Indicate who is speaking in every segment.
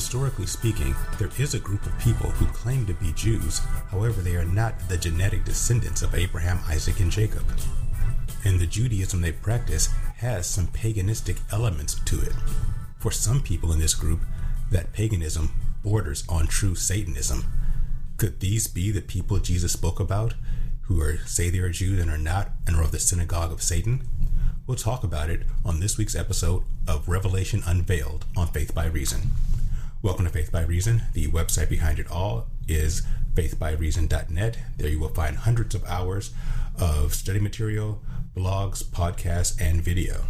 Speaker 1: Historically speaking, there is a group of people who claim to be Jews, however, they are not the genetic descendants of Abraham, Isaac, and Jacob. And the Judaism they practice has some paganistic elements to it. For some people in this group, that paganism borders on true Satanism. Could these be the people Jesus spoke about, who are say they are Jews and are not, and are of the synagogue of Satan? We'll talk about it on this week's episode of Revelation Unveiled on Faith by Reason. Welcome to Faith by Reason. The website behind it all is faithbyreason.net. There you will find hundreds of hours of study material, blogs, podcasts, and video.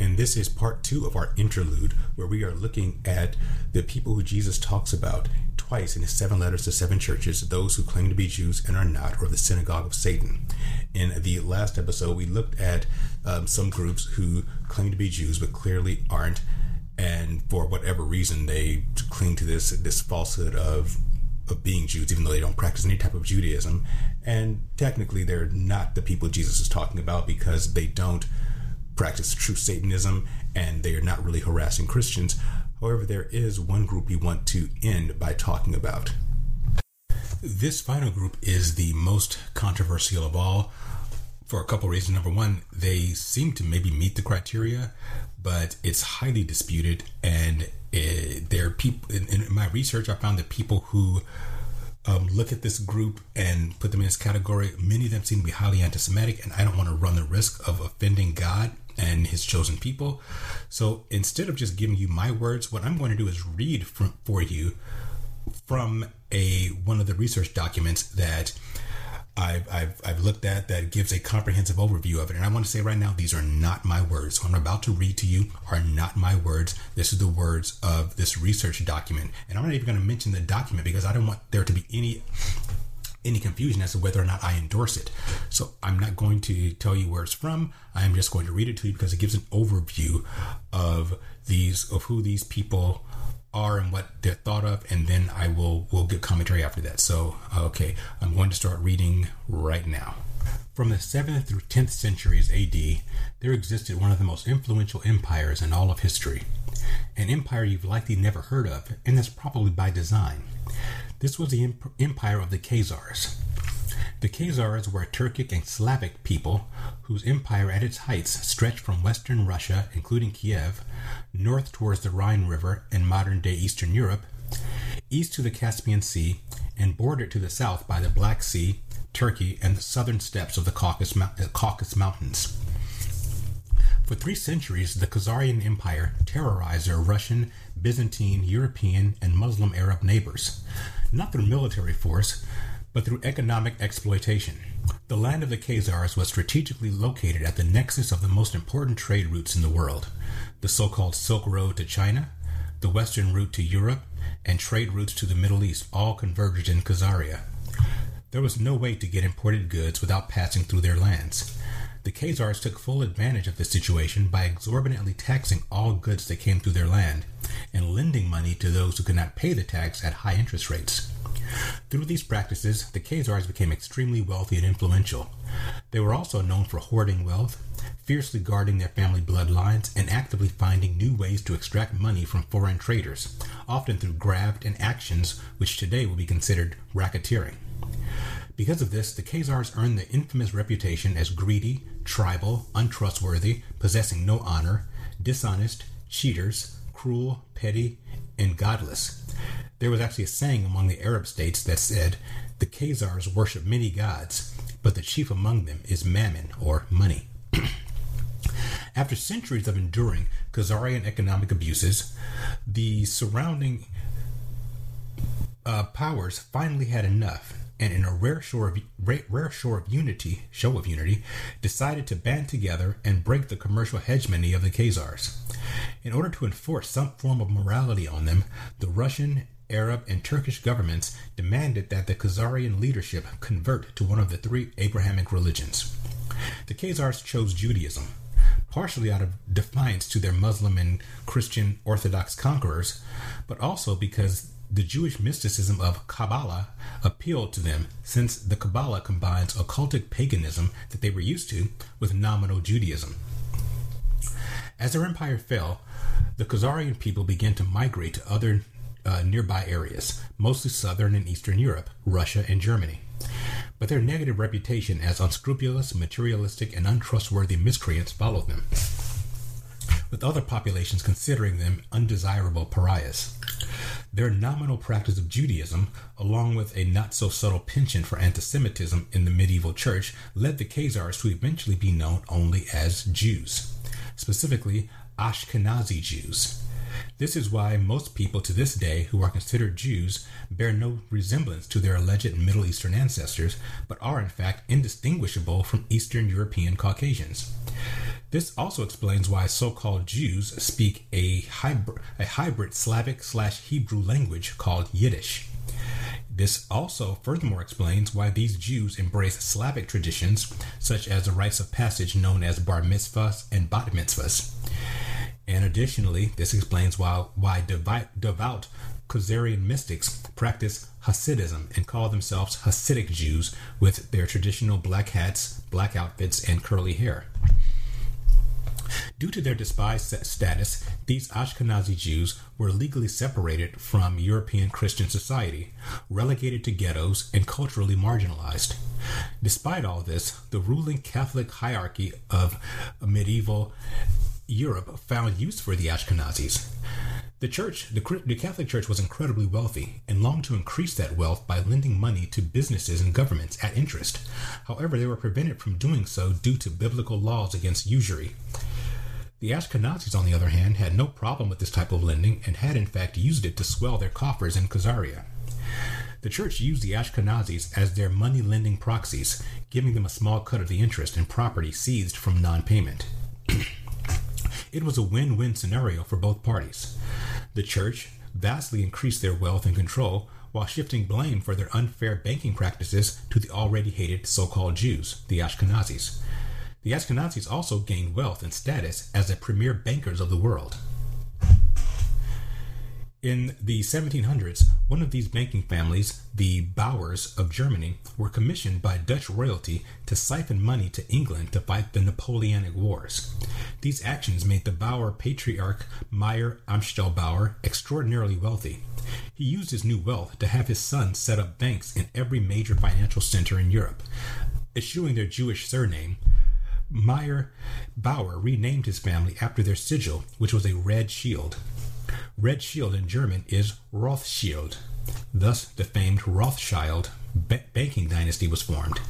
Speaker 1: And this is part two of our interlude, where we are looking at the people who Jesus talks about twice in his seven letters to seven churches, those who claim to be Jews and are not, or the synagogue of Satan. In the last episode, we looked at um, some groups who claim to be Jews but clearly aren't, and for whatever reason, they cling to this this falsehood of of being Jews, even though they don't practice any type of Judaism. And technically, they're not the people Jesus is talking about because they don't practice true Satanism and they are not really harassing Christians. However, there is one group we want to end by talking about. This final group is the most controversial of all for a couple reasons. Number one, they seem to maybe meet the criteria, but it's highly disputed. And it, there are people in, in, my research, I found that people who um, look at this group and put them in this category, many of them seem to be highly anti Semitic, and I don't want to run the risk of offending God and his chosen people. So instead of just giving you my words, what I'm going to do is read from, for you from a one of the research documents that I've, I've, I've looked at that gives a comprehensive overview of it. And I want to say right now, these are not my words. What I'm about to read to you are not my words. This is the words of this research document. And I'm not even going to mention the document because I don't want there to be any any confusion as to whether or not I endorse it. So I'm not going to tell you where it's from. I'm just going to read it to you because it gives an overview of these of who these people are and what they're thought of, and then I will will give commentary after that. So okay, I'm going to start reading right now. From the 7th through 10th centuries AD, there existed one of the most influential empires in all of history. An empire you've likely never heard of, and that's probably by design. This was the empire of the Khazars. The Khazars were a Turkic and Slavic people whose empire at its heights stretched from western Russia, including Kiev, north towards the Rhine River and modern day Eastern Europe, east to the Caspian Sea, and bordered to the south by the Black Sea, Turkey, and the southern steppes of the Caucasus, uh, Caucasus Mountains. For three centuries, the Khazarian Empire terrorized their Russian, Byzantine, European, and Muslim Arab neighbors, not through military force, but through economic exploitation. The land of the Khazars was strategically located at the nexus of the most important trade routes in the world the so called Silk Road to China, the western route to Europe, and trade routes to the Middle East all converged in Khazaria. There was no way to get imported goods without passing through their lands. The Khazars took full advantage of the situation by exorbitantly taxing all goods that came through their land and lending money to those who could not pay the tax at high interest rates. Through these practices, the Khazars became extremely wealthy and influential. They were also known for hoarding wealth, fiercely guarding their family bloodlines, and actively finding new ways to extract money from foreign traders, often through graft and actions which today would be considered racketeering. Because of this, the Khazars earned the infamous reputation as greedy, tribal, untrustworthy, possessing no honor, dishonest, cheaters, cruel, petty, and godless. There was actually a saying among the Arab states that said, The Khazars worship many gods, but the chief among them is mammon or money. After centuries of enduring Khazarian economic abuses, the surrounding uh, powers finally had enough and in a rare show of rare show of unity, show of unity, decided to band together and break the commercial hegemony of the Khazars. In order to enforce some form of morality on them, the Russian, Arab, and Turkish governments demanded that the Khazarian leadership convert to one of the three Abrahamic religions. The Khazars chose Judaism, partially out of defiance to their Muslim and Christian Orthodox conquerors, but also because the Jewish mysticism of Kabbalah appealed to them since the Kabbalah combines occultic paganism that they were used to with nominal Judaism. As their empire fell, the Khazarian people began to migrate to other uh, nearby areas, mostly southern and eastern Europe, Russia, and Germany. But their negative reputation as unscrupulous, materialistic, and untrustworthy miscreants followed them, with other populations considering them undesirable pariahs. Their nominal practice of Judaism, along with a not so subtle penchant for anti Semitism in the medieval church, led the Khazars to eventually be known only as Jews, specifically Ashkenazi Jews. This is why most people to this day who are considered Jews bear no resemblance to their alleged Middle Eastern ancestors, but are in fact indistinguishable from Eastern European Caucasians. This also explains why so-called Jews speak a hybrid, a hybrid Slavic slash Hebrew language called Yiddish. This also furthermore explains why these Jews embrace Slavic traditions, such as the rites of passage known as bar mitzvahs and bat mitzvahs. And additionally, this explains why, why devout, Khazarian mystics practice Hasidism and call themselves Hasidic Jews with their traditional black hats, black outfits, and curly hair. Due to their despised status, these Ashkenazi Jews were legally separated from European Christian society, relegated to ghettos, and culturally marginalized. Despite all this, the ruling Catholic hierarchy of medieval Europe found use for the Ashkenazis. The church, the, the, Catholic Church, was incredibly wealthy and longed to increase that wealth by lending money to businesses and governments at interest. However, they were prevented from doing so due to biblical laws against usury. The Ashkenazis, on the other hand, had no problem with this type of lending and had in fact used it to swell their coffers in Khazaria. The church used the Ashkenazis as their money lending proxies, giving them a small cut of the interest and property seized from non payment. It was a win win scenario for both parties. The church vastly increased their wealth and control while shifting blame for their unfair banking practices to the already hated so called Jews, the Ashkenazis. The Ashkenazis also gained wealth and status as the premier bankers of the world. In the 1700s, one of these banking families, the Bauers of Germany, were commissioned by Dutch royalty to siphon money to England to fight the Napoleonic Wars. These actions made the Bauer patriarch Meyer Amschel Bauer extraordinarily wealthy. He used his new wealth to have his sons set up banks in every major financial center in Europe, eschewing their Jewish surname. Meyer Bauer renamed his family after their sigil, which was a red shield. Red Shield in German is Rothschild. Thus, the famed Rothschild ba- banking dynasty was formed.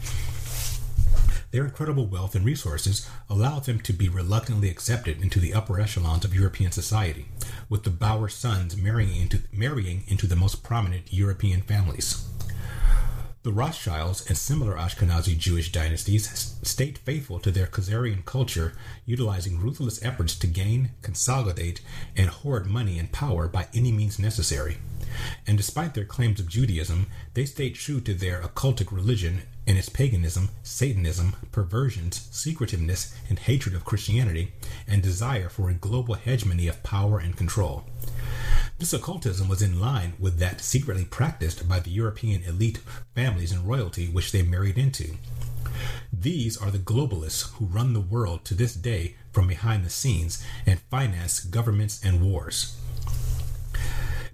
Speaker 1: Their incredible wealth and resources allowed them to be reluctantly accepted into the upper echelons of European society, with the Bauer sons marrying into, marrying into the most prominent European families. The Rothschilds and similar Ashkenazi Jewish dynasties stayed faithful to their Khazarian culture, utilizing ruthless efforts to gain, consolidate, and hoard money and power by any means necessary. And despite their claims of Judaism, they stayed true to their occultic religion and its paganism, Satanism, perversions, secretiveness, and hatred of Christianity, and desire for a global hegemony of power and control. This occultism was in line with that secretly practiced by the European elite families and royalty which they married into. These are the globalists who run the world to this day from behind the scenes and finance governments and wars.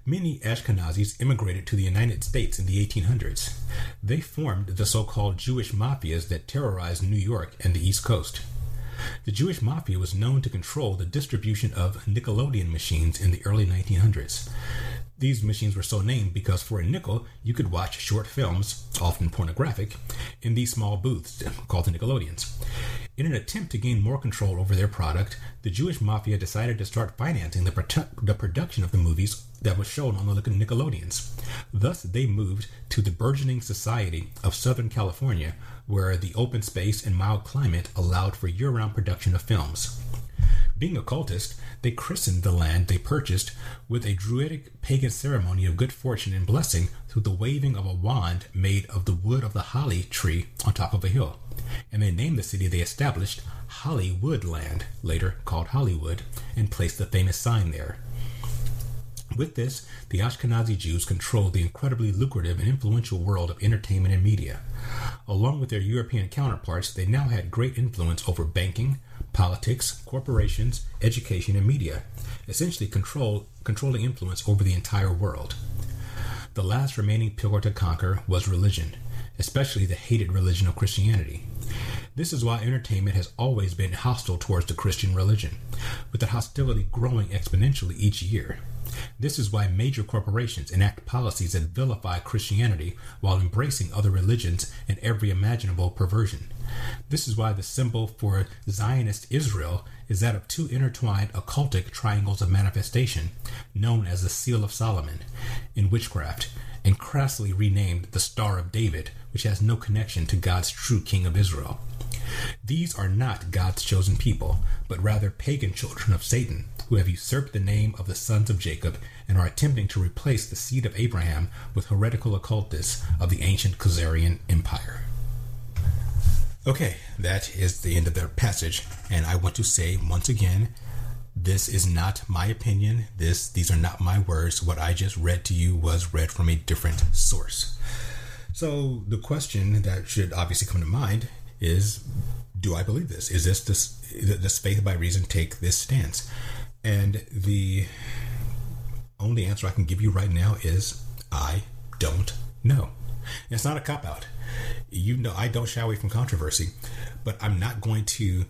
Speaker 1: Many Ashkenazis immigrated to the United States in the 1800s. They formed the so called Jewish mafias that terrorized New York and the East Coast. The Jewish mafia was known to control the distribution of Nickelodeon machines in the early 1900s. These machines were so named because for a nickel, you could watch short films, often pornographic, in these small booths called the Nickelodeons. In an attempt to gain more control over their product, the Jewish mafia decided to start financing the, produ- the production of the movies that was shown on the Nickelodeons. Thus, they moved to the burgeoning society of Southern California, where the open space and mild climate allowed for year round production of films. Being occultist, they christened the land they purchased with a druidic pagan ceremony of good fortune and blessing through the waving of a wand made of the wood of the holly tree on top of a hill. And they named the city they established Hollywood Land, later called Hollywood, and placed the famous sign there. With this, the Ashkenazi Jews controlled the incredibly lucrative and influential world of entertainment and media. Along with their European counterparts, they now had great influence over banking, politics, corporations, education, and media, essentially control, controlling influence over the entire world. The last remaining pillar to conquer was religion, especially the hated religion of Christianity. This is why entertainment has always been hostile towards the Christian religion, with the hostility growing exponentially each year. This is why major corporations enact policies that vilify Christianity while embracing other religions and every imaginable perversion. This is why the symbol for Zionist Israel is that of two intertwined occultic triangles of manifestation, known as the Seal of Solomon, in witchcraft, and crassly renamed the Star of David, which has no connection to God's true King of Israel. These are not God's chosen people, but rather pagan children of Satan, who have usurped the name of the sons of Jacob and are attempting to replace the seed of Abraham with heretical occultists of the ancient Khazarian Empire. Okay, that is the end of the passage, and I want to say once again this is not my opinion. This these are not my words. What I just read to you was read from a different source. So the question that should obviously come to mind is do I believe this? Is this this does faith by reason take this stance? And the only answer I can give you right now is I don't know. It's not a cop out. You know, I don't shy away from controversy, but I'm not going to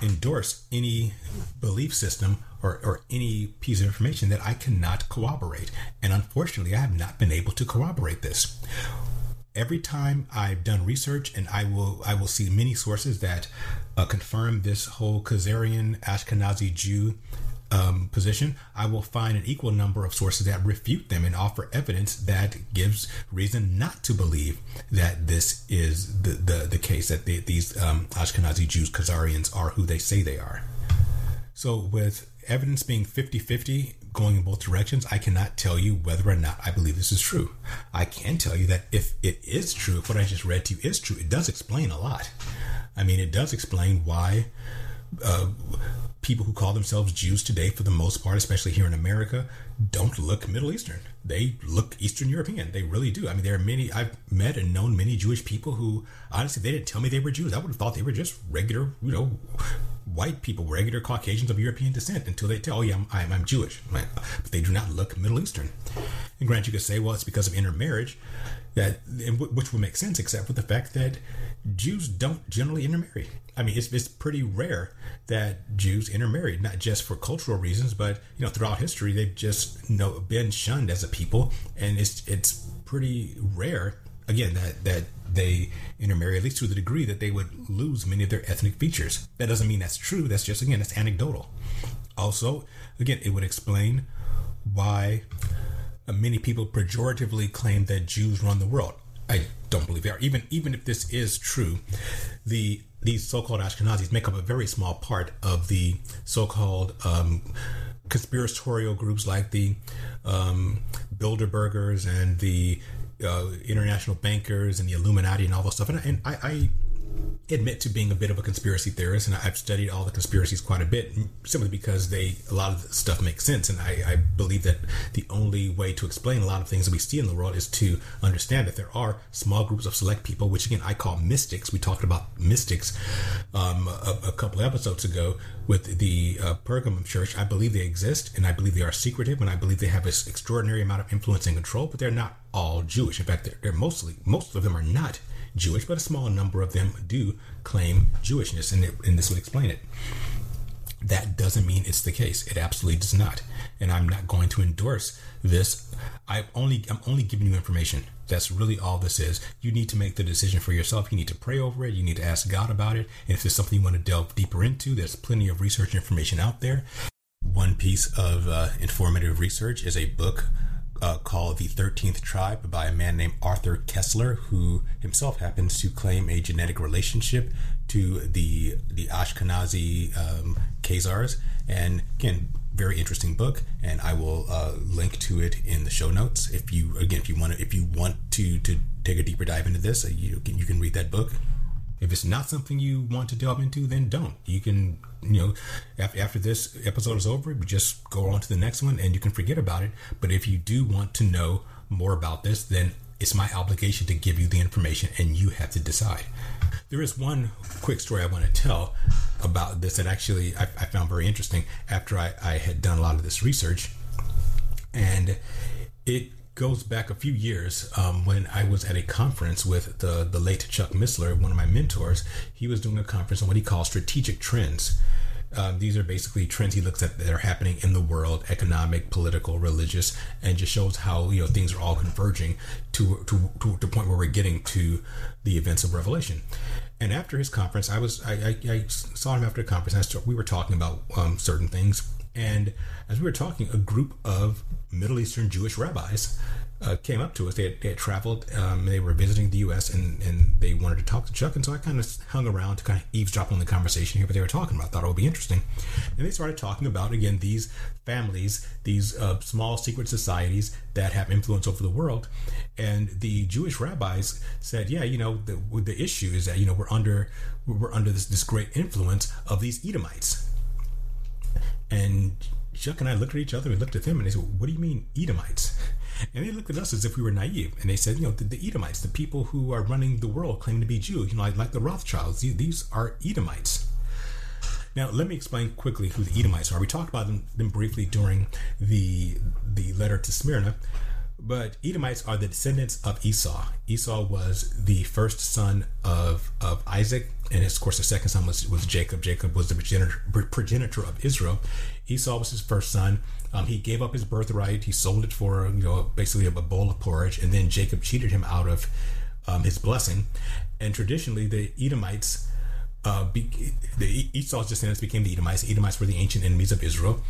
Speaker 1: endorse any belief system or, or any piece of information that I cannot corroborate. And unfortunately, I have not been able to corroborate this. Every time I've done research, and I will, I will see many sources that uh, confirm this whole Khazarian Ashkenazi Jew um, position, I will find an equal number of sources that refute them and offer evidence that gives reason not to believe that this is the the, the case that they, these um, Ashkenazi Jews, Khazarians, are who they say they are. So, with evidence being 50 50 going in both directions, I cannot tell you whether or not I believe this is true. I can tell you that if it is true, if what I just read to you is true, it does explain a lot. I mean, it does explain why. Uh, people who call themselves Jews today, for the most part, especially here in America, don't look Middle Eastern. They look Eastern European. They really do. I mean, there are many, I've met and known many Jewish people who, honestly, they didn't tell me they were Jews. I would have thought they were just regular, you know, white people, regular Caucasians of European descent until they tell, oh, yeah, I'm, I'm, I'm Jewish. But they do not look Middle Eastern. And grant you could say, well, it's because of intermarriage, that, which would make sense, except for the fact that Jews don't generally intermarry. I mean, it's, it's pretty rare that Jews intermarry, not just for cultural reasons, but you know, throughout history, they've just you know, been shunned as a people, and it's it's pretty rare again that that they intermarry at least to the degree that they would lose many of their ethnic features. That doesn't mean that's true. That's just again, that's anecdotal. Also, again, it would explain why many people pejoratively claim that Jews run the world. I don't believe they are. Even even if this is true, the these so-called Ashkenazis make up a very small part of the so-called um, conspiratorial groups like the um, Bilderbergers and the uh, international bankers and the Illuminati and all those stuff. And, and I, I admit to being a bit of a conspiracy theorist, and I've studied all the conspiracies quite a bit, simply because they a lot of stuff makes sense, and I, I, believe that the only way to explain a lot of things that we see in the world is to understand that there are small groups of select people, which again I call mystics. We talked about mystics um, a, a, couple episodes ago with the uh, Pergamum Church. I believe they exist, and I believe they are secretive, and I believe they have this extraordinary amount of influence and control, but they're not all Jewish. In fact, they're, they're mostly most of them are not Jewish, but a small number of them do claim Jewishness, and, it, and this would explain it. That doesn't mean it's the case. It absolutely does not. And I'm not going to endorse this. I only I'm only giving you information. That's really all this is. You need to make the decision for yourself. You need to pray over it. You need to ask God about it. And if there's something you want to delve deeper into, there's plenty of research information out there. One piece of uh, informative research is a book uh, called The 13th Tribe by a man named Arthur Koestler, who himself happens to claim a genetic relationship to the the Ashkenazi um, Khazars. And again, very interesting book, and I will uh, link to it in the show notes. If you again, if you want to, if you want to to take a deeper dive into this, uh, you can you can read that book. If it's not something you want to delve into, then don't. You can, you know, after, after this episode is over, just go on to the next one and you can forget about it. But if you do want to know more about this, then it's my obligation to give you the information and you have to decide. There is one quick story I want to tell about this that actually I, I found very interesting after I, I had done a lot of this research. And it goes back a few years um, when I was at a conference with the, the late Chuck Missler, one of my mentors. He was doing a conference on what he calls strategic trends. Um, these are basically trends he looks at that are happening in the world, economic, political, religious, and just shows how you know things are all converging to to to the point where we're getting to the events of Revelation. And after his conference, I was I, I, I saw him after the conference. And started, we were talking about um, certain things, and as we were talking, a group of Middle Eastern Jewish rabbis uh, came up to us. They had, they had traveled, um, they were visiting the U.S. and, and they wanted to talk to Chuck. And so I kind of hung around to kind of eavesdrop on the conversation here, but they were talking about. I thought it would be interesting. And they started talking about again these families, these uh, small secret societies that have influence over the world. And the Jewish rabbis said, "Yeah, you know, the the issue is that you know we're under we're under this this great influence of these Edomites." And Chuck and I looked at each other. and looked at them, and they said, "What do you mean Edomites?" And they looked at us as if we were naive. And they said, "You know, the, the Edomites, the people who are running the world, claim to be Jews. You know, like, like the Rothschilds. These are Edomites." Now, let me explain quickly who the Edomites are. We talked about them, them briefly during the the letter to Smyrna, but Edomites are the descendants of Esau. Esau was the first son of, of Isaac, and of course, the second son was, was Jacob. Jacob was the progenitor, progenitor of Israel. Esau was his first son. Um, he gave up his birthright. He sold it for you know basically a bowl of porridge, and then Jacob cheated him out of um, his blessing. And traditionally, the Edomites, uh, be, the Esau's descendants became the Edomites. Edomites were the ancient enemies of Israel.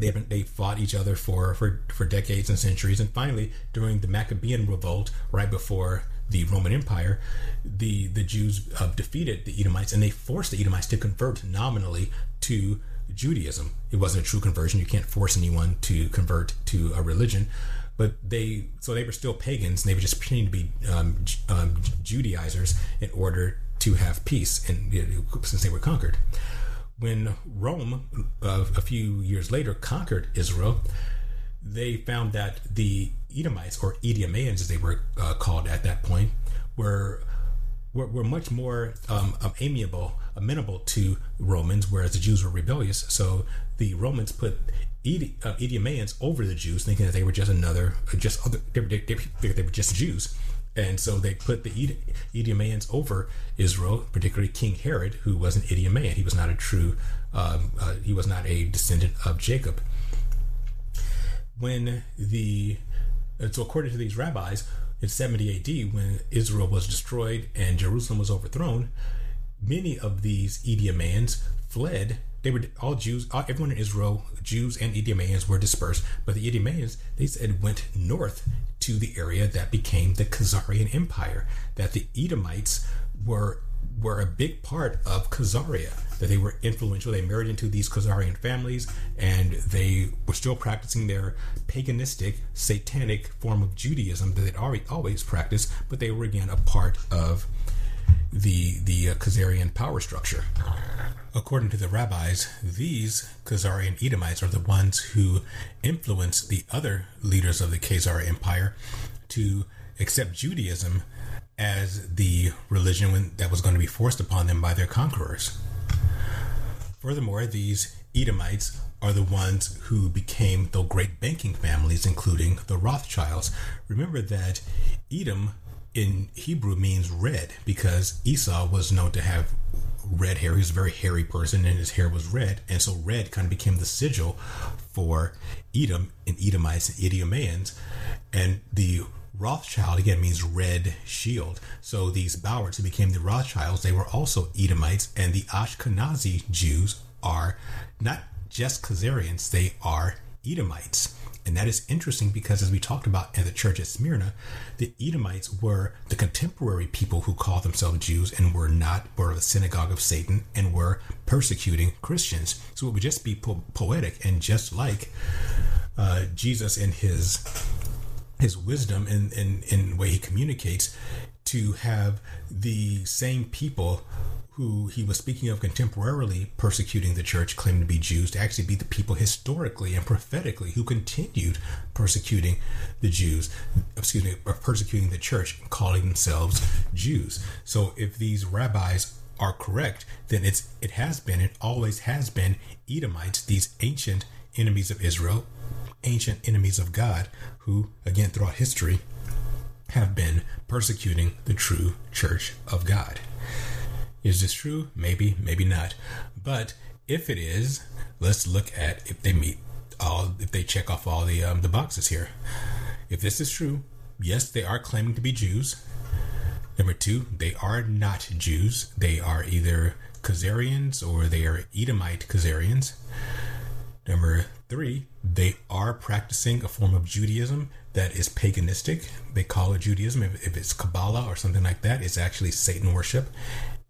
Speaker 1: They they fought each other for, for for decades and centuries, and finally, during the Maccabean revolt, right before the Roman Empire, the the Jews uh, defeated the Edomites, and they forced the Edomites to convert nominally to Judaism. It wasn't a true conversion. You can't force anyone to convert to a religion, but they so they were still pagans. And they were just pretending to be um, um, Judaizers in order to have peace, and you know, since they were conquered when Rome, uh, a few years later, conquered Israel, they found that the Edomites, or Idumeans as they were uh, called at that point, were were, were much more um, amiable, amenable to Romans, whereas the Jews were rebellious. So the Romans put Edi, uh, over the Jews, thinking that they were just another, just other, they, they, they, they were just Jews. And so they put the Idumeans over Israel, particularly King Herod, who was an Idumean. He was not a true, um, uh, he was not a descendant of Jacob. When the, so according to these rabbis, in 70 AD, when Israel was destroyed and Jerusalem was overthrown, many of these Idumeans fled. They were all Jews. All, everyone in Israel, Jews and Idumeans, were dispersed. But the Idumeans, they said, went north to the area that became the Khazarian Empire. That the Edomites were were a big part of Khazaria. That they were influential. They married into these Khazarian families, and they were still practicing their paganistic, satanic form of Judaism that they'd already always practiced. But they were again a part of the the uh, Khazarian power structure. According to the rabbis, these Khazarian Edomites are the ones who influenced the other leaders of the Khazar Empire to accept Judaism as the religion that was going to be forced upon them by their conquerors. Furthermore, these Edomites are the ones who became the great banking families, including the Rothschilds. Remember that Edom in Hebrew means red because Esau was known to have red hair. He was a very hairy person and his hair was red. And so red kind of became the sigil for Edom and Edomites and Idumeans. And the Rothschild again means red shield. So these Bauers who became the Rothschilds, they were also Edomites, and the Ashkenazi Jews are not just Khazarians, they are Edomites. And that is interesting because, as we talked about in the church at Smyrna, the Edomites were the contemporary people who called themselves Jews and were not, were the synagogue of Satan and were persecuting Christians. So it would just be po- poetic and just like uh, Jesus in his his wisdom and in, in, in the way he communicates to have the same people who he was speaking of contemporarily persecuting the church, claiming to be Jews, to actually be the people historically and prophetically who continued persecuting the Jews, excuse me, or persecuting the church, calling themselves Jews. So if these rabbis are correct, then it's it has been, it always has been Edomites, these ancient enemies of Israel, ancient enemies of God, who again throughout history have been persecuting the true church of God. Is this true? Maybe, maybe not. But if it is, let's look at if they meet all, if they check off all the um, the boxes here. If this is true, yes, they are claiming to be Jews. Number two, they are not Jews. They are either Khazarians or they are Edomite Khazarians. Number three, they are practicing a form of Judaism that is paganistic. They call it Judaism. If, if it's Kabbalah or something like that, it's actually Satan worship.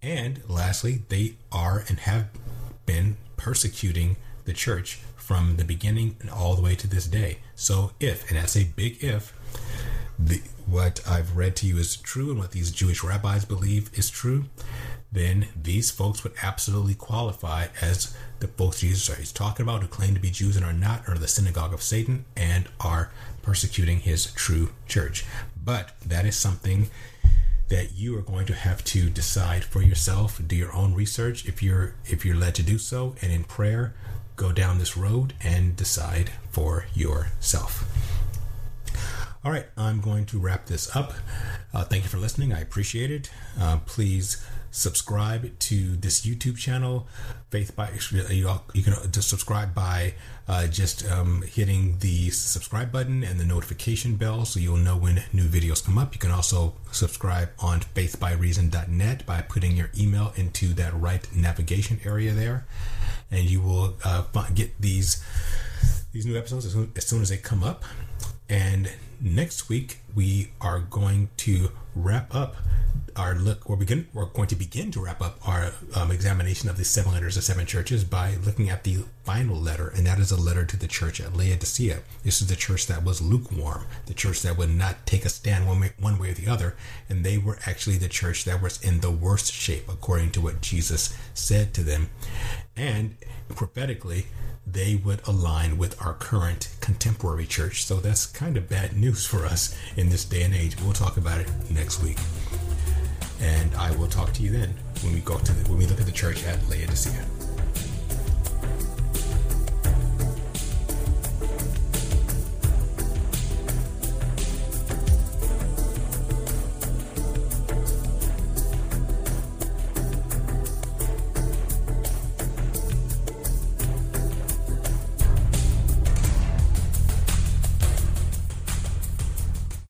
Speaker 1: And lastly, they are and have been persecuting the church from the beginning and all the way to this day. So, if, and that's a big if, the, what I've read to you is true and what these Jewish rabbis believe is true, then these folks would absolutely qualify as the folks Jesus is talking about who claim to be Jews and are not, are the synagogue of Satan and are persecuting his true church. But that is something that you are going to have to decide for yourself do your own research. If you're if you're led to do so and in prayer go down this road and decide for yourself. All right i'm going to wrap this up. Uh, thank you for listening. I appreciate it. Uh, please subscribe to this YouTube channel, Faith by you, you can just subscribe by uh, just um, hitting the subscribe button and the notification bell so you'll know when new videos come up. You can also subscribe on faithbyreason.net by putting your email into that right navigation area there, and you will uh, get these these new episodes as soon, as soon as they come up. And next week we are going to wrap up our look we're begin we're going to begin to wrap up our um, examination of the seven letters of seven churches by looking at the final letter and that is a letter to the church at laodicea this is the church that was lukewarm the church that would not take a stand one way, one way or the other and they were actually the church that was in the worst shape according to what jesus said to them and prophetically they would align with our current contemporary church. So that's kind of bad news for us in this day and age. We'll talk about it next week and I will talk to you then when we go to the, when we look at the church at Laodicea.